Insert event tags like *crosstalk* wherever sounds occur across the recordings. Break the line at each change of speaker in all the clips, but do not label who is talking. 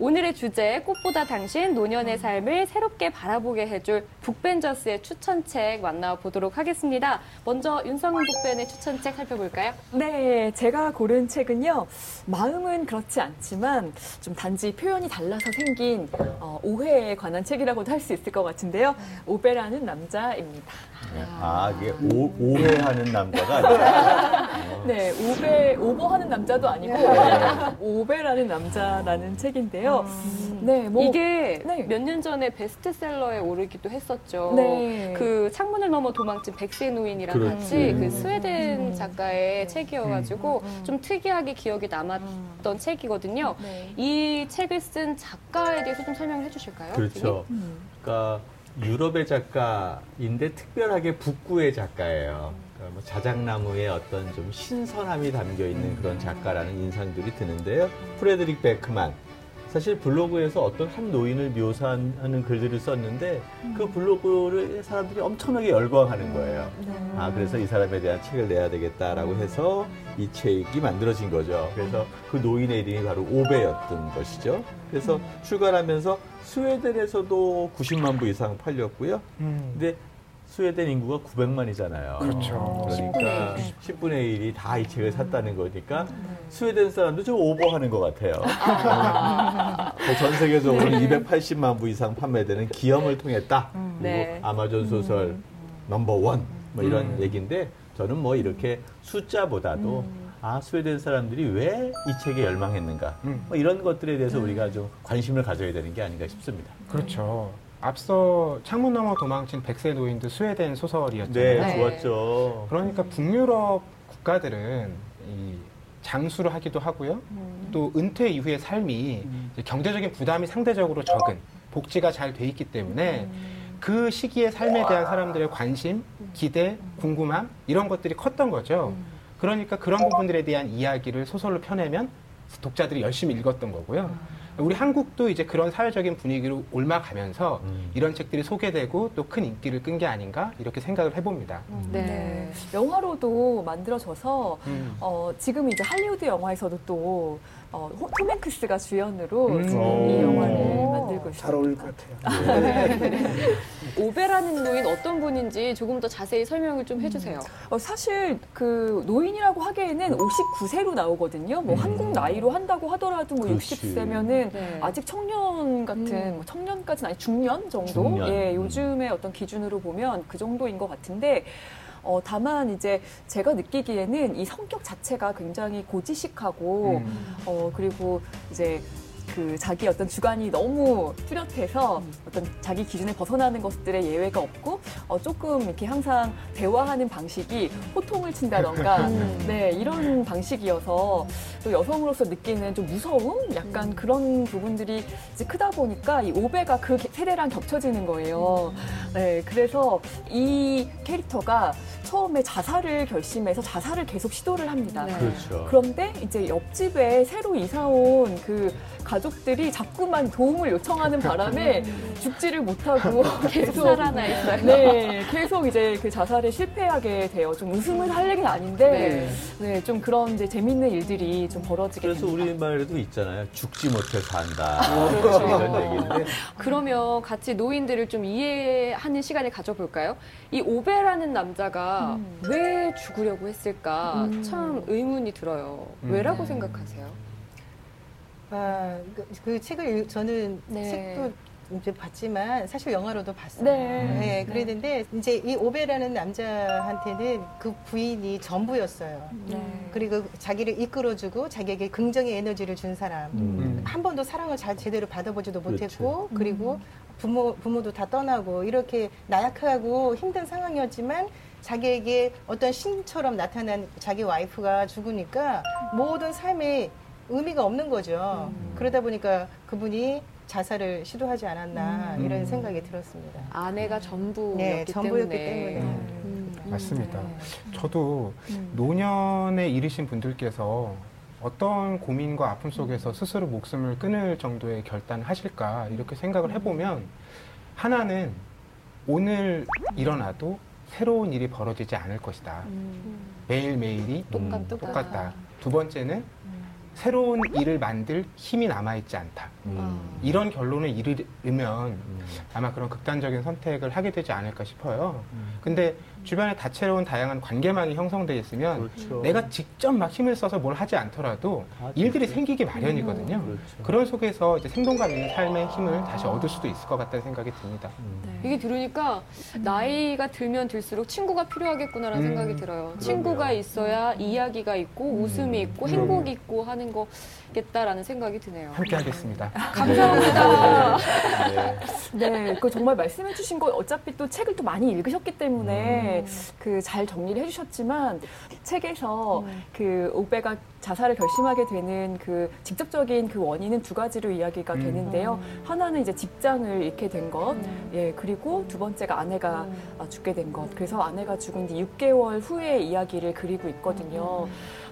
오늘의 주제 꽃보다 당신 노년의 삶을 새롭게 바라보게 해줄 북벤저스의 추천책 만나보도록 하겠습니다. 먼저 윤성은 북벤의 추천책 살펴볼까요?
네, 제가 고른 책은요. 마음은 그렇지 않지만 좀 단지 표현이 달라서 생긴 어, 오해에 관한 책이라고도 할 수 있을 것 같은데요. 오베라는 남자입니다.
아, 이게 오, 오해하는 남자가 아니라.
네, 오베 오버하는 남자도 아니고 오베라는 남자라는 책인데요. 네, 뭐
이게
네.
몇년 전에 베스트셀러에 오르기도 했었죠.
네.
그 창문을 넘어 도망친 백세 노인이랑
그렇지.
같이 그 스웨덴 작가의 책이어가지고 좀 특이하게 기억에 남았던 책이거든요.
네.
이 책을 쓴 작가에 대해서 좀 설명해 주실까요?
그렇죠.
음.
그러니까 유럽의 작가인데 특별하게 북구의 작가예요. 그러니까 뭐 자작나무의 어떤 좀 신선함이 담겨 있는 그런 작가라는 인상들이 드는데요. 프레드릭 베크만. 사실 블로그에서 어떤 한 노인을 묘사하는 글들을 썼는데 그 블로그를 사람들이 엄청나게 열광하는 거예요. 아, 그래서 이 사람에 대한 책을 내야 되겠다라고 해서 이 책이 만들어진 거죠. 그래서 그 노인의 이름이 바로 오베였던 것이죠. 그래서 출간하면서 스웨덴에서도 90만 부 이상 팔렸고요.
음.
근데 스웨덴 인구가 900만이잖아요.
그렇죠.
그러니까 10분의 1이 다 이 책을 샀다는 거니까 스웨덴 사람도 좀 오버하는 것 같아요. 어, 전 세계적으로 280만 부 이상 판매되는 기염을 토했다. 그리고
네.
아마존 소설 넘버 원 뭐 이런
음.
얘기인데 저는 뭐 이렇게 숫자보다도 아 스웨덴 사람들이 왜 이 책에 열광했는가
음.
뭐 이런 것들에 대해서 우리가 좀 관심을 가져야 되는 게 아닌가 싶습니다.
그렇죠. 앞서 창문 너머 도망친 백세 노인도 스웨덴 소설이었잖아요.
네,
네.
좋았죠.
그러니까 북유럽 국가들은 이 장수를 하기도 하고요. 또 은퇴 이후의 삶이 이제 경제적인 부담이 상대적으로 적은 복지가 잘 돼 있기 때문에 그 시기의 삶에 대한 사람들의 관심, 기대, 궁금함 이런 것들이 컸던 거죠. 그러니까 그런 부분들에 대한 이야기를 소설로 펴내면 독자들이 열심히 읽었던 거고요. 우리 한국도 이제 그런 사회적인 분위기로 옮아가면서
음.
이런 책들이 소개되고 또 큰 인기를 끈 게 아닌가 이렇게 생각을 해봅니다.
네.
영화로도 만들어져서
음.
어, 지금 이제 할리우드 영화에서도 또 어, 호- 톰 행크스가 주연으로
음.
지금
오.
이 영화를 만들고 있습니다.
잘 어울릴 것 같아요. *laughs*
오베라는 노인 어떤 분인지 조금 더 자세히 설명을 좀 해주세요.
어, 사실 그 노인이라고 하기에는 59세로 나오거든요. 뭐
음.
한국 나이로 한다고 하더라도 뭐
그렇지.
60세면은
네.
아직 청년 같은
음.
뭐 청년까지는 아니 중년 정도.
중년.
예,
음.
요즘의 어떤 기준으로 보면 그 정도인 것 같은데. 어, 다만 이제 제가 느끼기에는 이 성격 자체가 굉장히 고지식하고
음.
어, 그리고 이제 그 자기 어떤 주관이 너무 뚜렷해서 어떤 자기 기준에 벗어나는 것들에 예외가 없고 어, 조금 이렇게 항상 대화하는 방식이 호통을 친다던가 *laughs* 네 이런 방식이어서 또 여성으로서 느끼는 좀 무서움 약간 그런 부분들이 이제 크다 보니까 이 오베가 그 세대랑 겹쳐지는 거예요. 네 그래서 이 캐릭터가 처음에 자살을 결심해서 자살을 계속 시도를 합니다.
네.
그렇죠.
그런데 이제 옆집에 새로 이사 온그 가족들이 자꾸만 도움을 요청하는 바람에 죽지를 못하고 *laughs* 계속
살아나 있어요.
네, 계속 이제 그 자살에 실패하게 돼요. 좀 웃음을 할 얘기는 아닌데, 네, 좀 그런 이제 재밌는 일들이 좀 벌어지게
그래서
됩니다.
우리 말에도 있잖아요. 죽지 못해 산다.
그렇죠.
이런 얘기인데
그러면 같이 노인들을 좀 이해하는 시간을 가져볼까요? 이 오베라는 남자가
음.
왜 죽으려고 했을까
음.
참 의문이 들어요.
음.
왜라고
네.
생각하세요?
아, 그, 그 책을 읽- 저는
네.
책도 이제 봤지만 사실 영화로도 봤어요.
네.
네, 그랬는데 이제 이 오베라는 남자한테는 그 부인이 전부였어요.
네.
그리고 자기를 이끌어주고 자기에게 긍정의 에너지를 준 사람.
음.
한 번도 사랑을 잘 제대로 받아보지도
그렇죠.
못했고 그리고 부모 부모도 다 떠나고 이렇게 나약하고 힘든 상황이었지만 자기에게 어떤 신처럼 나타난 자기 와이프가 죽으니까 모든 삶에 의미가 없는 거죠. 그러다 보니까 그분이 자살을 시도하지 않았나
음.
이런 생각이 들었습니다.
아내가 전부였기
네, 전부였기
때문에.
때문에.
음.
맞습니다.
네.
저도 노년에 이르신 분들께서 어떤 고민과 아픔 속에서 스스로 목숨을 끊을 정도의 결단을 하실까 이렇게 생각을 해보면 하나는 오늘 일어나도 새로운 일이 벌어지지 않을 것이다. 매일매일이
똑같,
음.
똑같다.
똑같다. 두 번째는 새로운 일을 만들 힘이 남아있지 않다.
음.
이런 결론을 이르면 아마 그런 극단적인 선택을 하게 되지 않을까 싶어요. 근데 주변에 다채로운 다양한 관계망이 형성돼 있으면
그렇죠.
내가 직접 막 힘을 써서 뭘 하지 않더라도
아,
일들이. 생기기 마련이거든요.
그렇죠.
그런 속에서 이제 생동감 있는 삶의 힘을 다시 얻을 수도 있을 것 같다는 생각이 듭니다.
음.
이게 들으니까 나이가 들면 들수록 친구가 필요하겠구나라는
음,
생각이 들어요. 친구가 있어야 이야기가 있고 웃음이 있고 행복이 있고 하는 거겠다라는 생각이 드네요.
함께 하겠습니다.
감사합니다.
네.
네, 그 정말 말씀해주신 거 어차피 또 책을 또 많이 읽으셨기 때문에 그잘 정리를 해주셨지만 책에서 그 오베가 자살을 결심하게 되는 그 직접적인 그 원인은 두 가지로 이야기가
음.
되는데요. 하나는 이제 직장을 잃게 된 것,
음.
예 그리고 두 번째가 아내가 아, 죽게 된 것. 그래서 아내가 죽은 뒤 6개월 후의 이야기를 그리고 있거든요.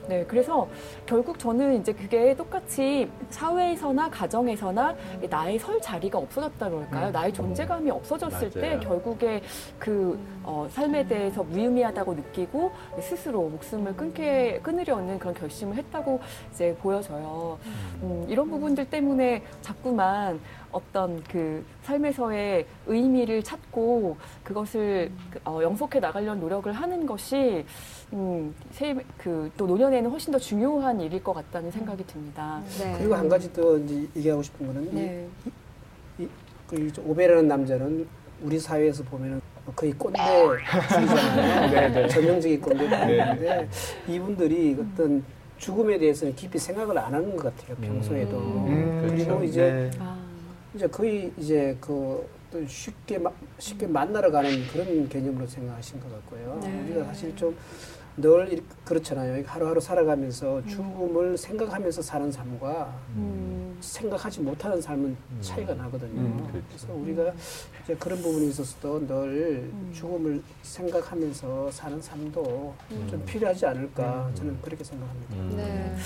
네, 그래서 결국 저는 이제 그게 똑같이 사회에서나 가정에서나 나의 설 자리가 없어졌다 그럴까요?
음.
나의 존재감이 없어졌을 때
맞아요.
결국에 그 어, 삶에 대해서 무의미하다고 느끼고 스스로 목숨을 끊게 끊으려는 그런 결심을 했다고 이제 보여져요. 음, 이런 부분들 때문에 자꾸만 어떤 그 삶에서의 의미를 찾고 그것을 그, 어, 영속해 나가려는 노력을 하는 것이 음, 그또 노년에는 훨씬 더 중요한 일일 것 같다는 생각이 듭니다.
네.
그리고 한 가지 더 이제 얘기하고 싶은 거는
네.
그 이제 오베라는 남자는 우리 사회에서 보면은 거의 꼰대 주의잖아요. *laughs*
네, 네.
전형적인 꼰대인데 이분들이 어떤 죽음에 대해서는 깊이 생각을 안 하는 것 같아요. 평소에도.
음,
그리고
그렇죠.
이제
네.
아,
이제 거의 이제 그 쉽게 마- 쉽게 만나러 가는 그런 개념으로 생각하신 것 같고요.
네.
우리가 사실 좀 늘 그렇잖아요. 하루하루 살아가면서 죽음을 생각하면서 사는 삶과
음,
생각하지 못하는 삶은 차이가 나거든요.
음,
그렇죠.
그래서 우리가 이제 그런 부분에 있어서도 늘 죽음을 생각하면서 사는 삶도 좀 필요하지 않을까 저는 그렇게 생각합니다.
음.
네.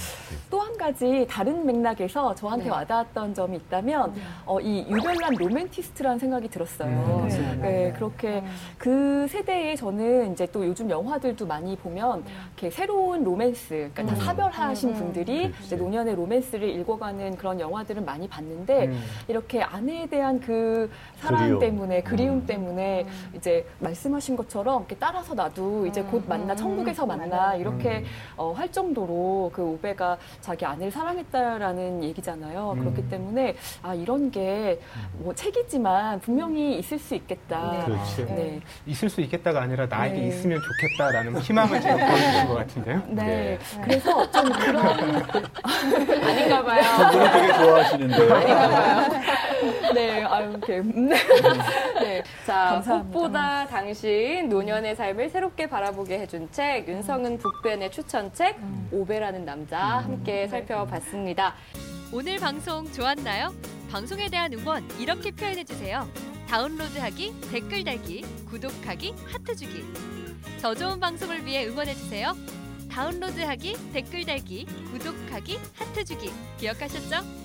또 한 가지 다른 맥락에서 저한테
네.
와닿았던 점이 있다면 어, 이 유별난 로맨티스트라는 생각이 들었어요.
음,
네,
네.
그렇게 그 세대에 저는 이제 또 요즘 영화들도 많이 보면 이렇게 새로운 로맨스, 그러니까 다
음.
사별하신
음, 음.
분들이. 이제 노년의 로맨스를 읽어가는 그런 영화들을 많이 봤는데
음.
이렇게 아내에 대한 그 사랑
그리움.
때문에 그리움
음.
때문에 이제 말씀하신 것처럼 이렇게 따라서 나도 이제 곧 만나
음.
천국에서 만나 이렇게
음.
어, 할 정도로 그 오베가 자기 아내를 사랑했다라는 얘기잖아요.
음.
그렇기 때문에 아 이런 게 뭐 책이지만 분명히 있을 수 있겠다.
그렇지.
네.
있을 수 있겠다가 아니라 나에게
네.
있으면 좋겠다라는 희망을 *laughs* 제가 보여주신 것 같은데요.
네.
네.
그래서 좀 그런 *laughs*
아닌가 봐요. *laughs*
좋아하시는데요.
네, 아유 이렇게
네. 자,
감사합니다.
무엇보다 당신 노년의 삶을 새롭게 바라보게 해준 책, 윤성은 북벤의 추천책, 오베라는 남자 함께 살펴봤습니다.
오늘 방송 좋았나요? 방송에 대한 응원 이렇게 표현해 주세요. 다운로드하기, 댓글 달기, 구독하기, 하트 주기. 더 좋은 방송을 위해 응원해 주세요. 다운로드하기, 댓글 달기, 구독하기, 하트 주기. 기억하셨죠?